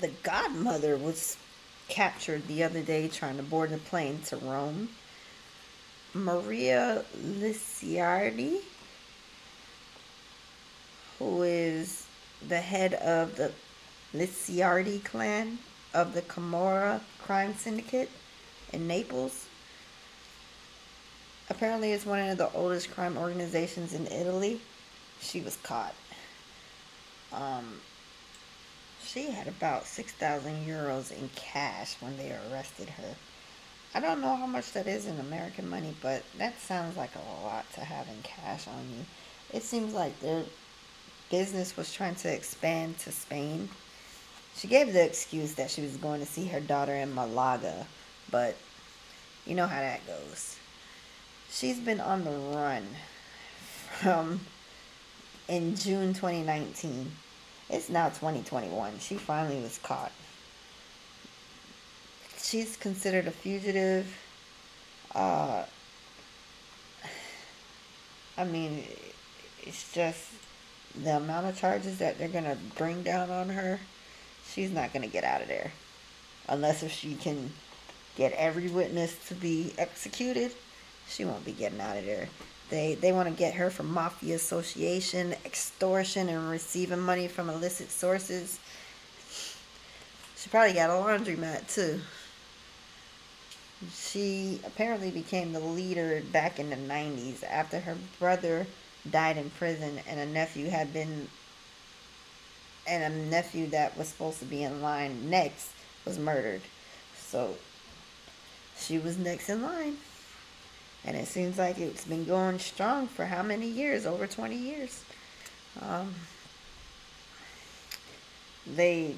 the godmother was captured the other day trying to board a plane to Rome. Maria Licciardi, who is the head of the Licciardi clan of the Camorra crime syndicate in Naples. Apparently, it's one of the oldest crime organizations in Italy. She was caught. Um, she had about 6,000 euros in cash when they arrested her. I don't know how much that is in American money, but that sounds like a lot to have in cash on you. It seems like their business was trying to expand to Spain. She gave the excuse that she was going to see her daughter in Malaga, but you know how that goes. She's been on the run from in June 2019 it's now 2021. She finally was caught. She's considered a fugitive. Uh, I mean, it's just the amount of charges that they're going to bring down on her. She's not going to get out of there. Unless if she can get every witness to be executed, she won't be getting out of there. They they want to get her for mafia association, extortion, and receiving money from illicit sources. She probably got a laundromat too. She apparently became the leader back in the 90s after her brother died in prison and a nephew had been and a nephew that was supposed to be in line next was murdered. So she was next in line. And it seems like it's been going strong for how many years? Over 20 years. Um, they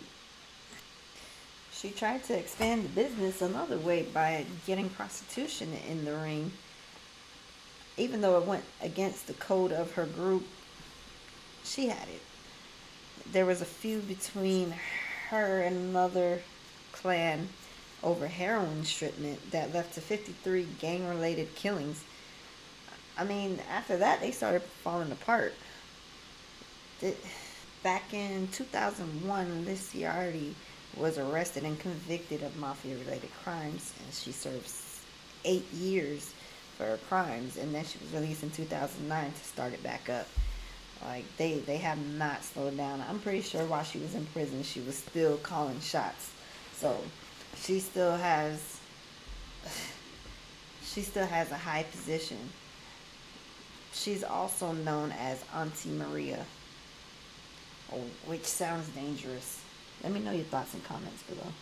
she tried to expand the business another way by getting prostitution in the ring even though it went against the code of her group she had it there was a feud between her and another clan over heroin shipment that led to 53 gang related killings. I mean, after that, they started falling apart. Back in 2001, Licciardi was arrested and convicted of mafia related crimes, and she served eight years for her crimes, and then she was released in 2009 to start it back up. Like they they have not slowed down. I'm pretty sure while she was in prison, she was still calling shots. So she still has she still has a high position. She's also known as Auntie Maria, which sounds dangerous. Let me know your thoughts and comments below.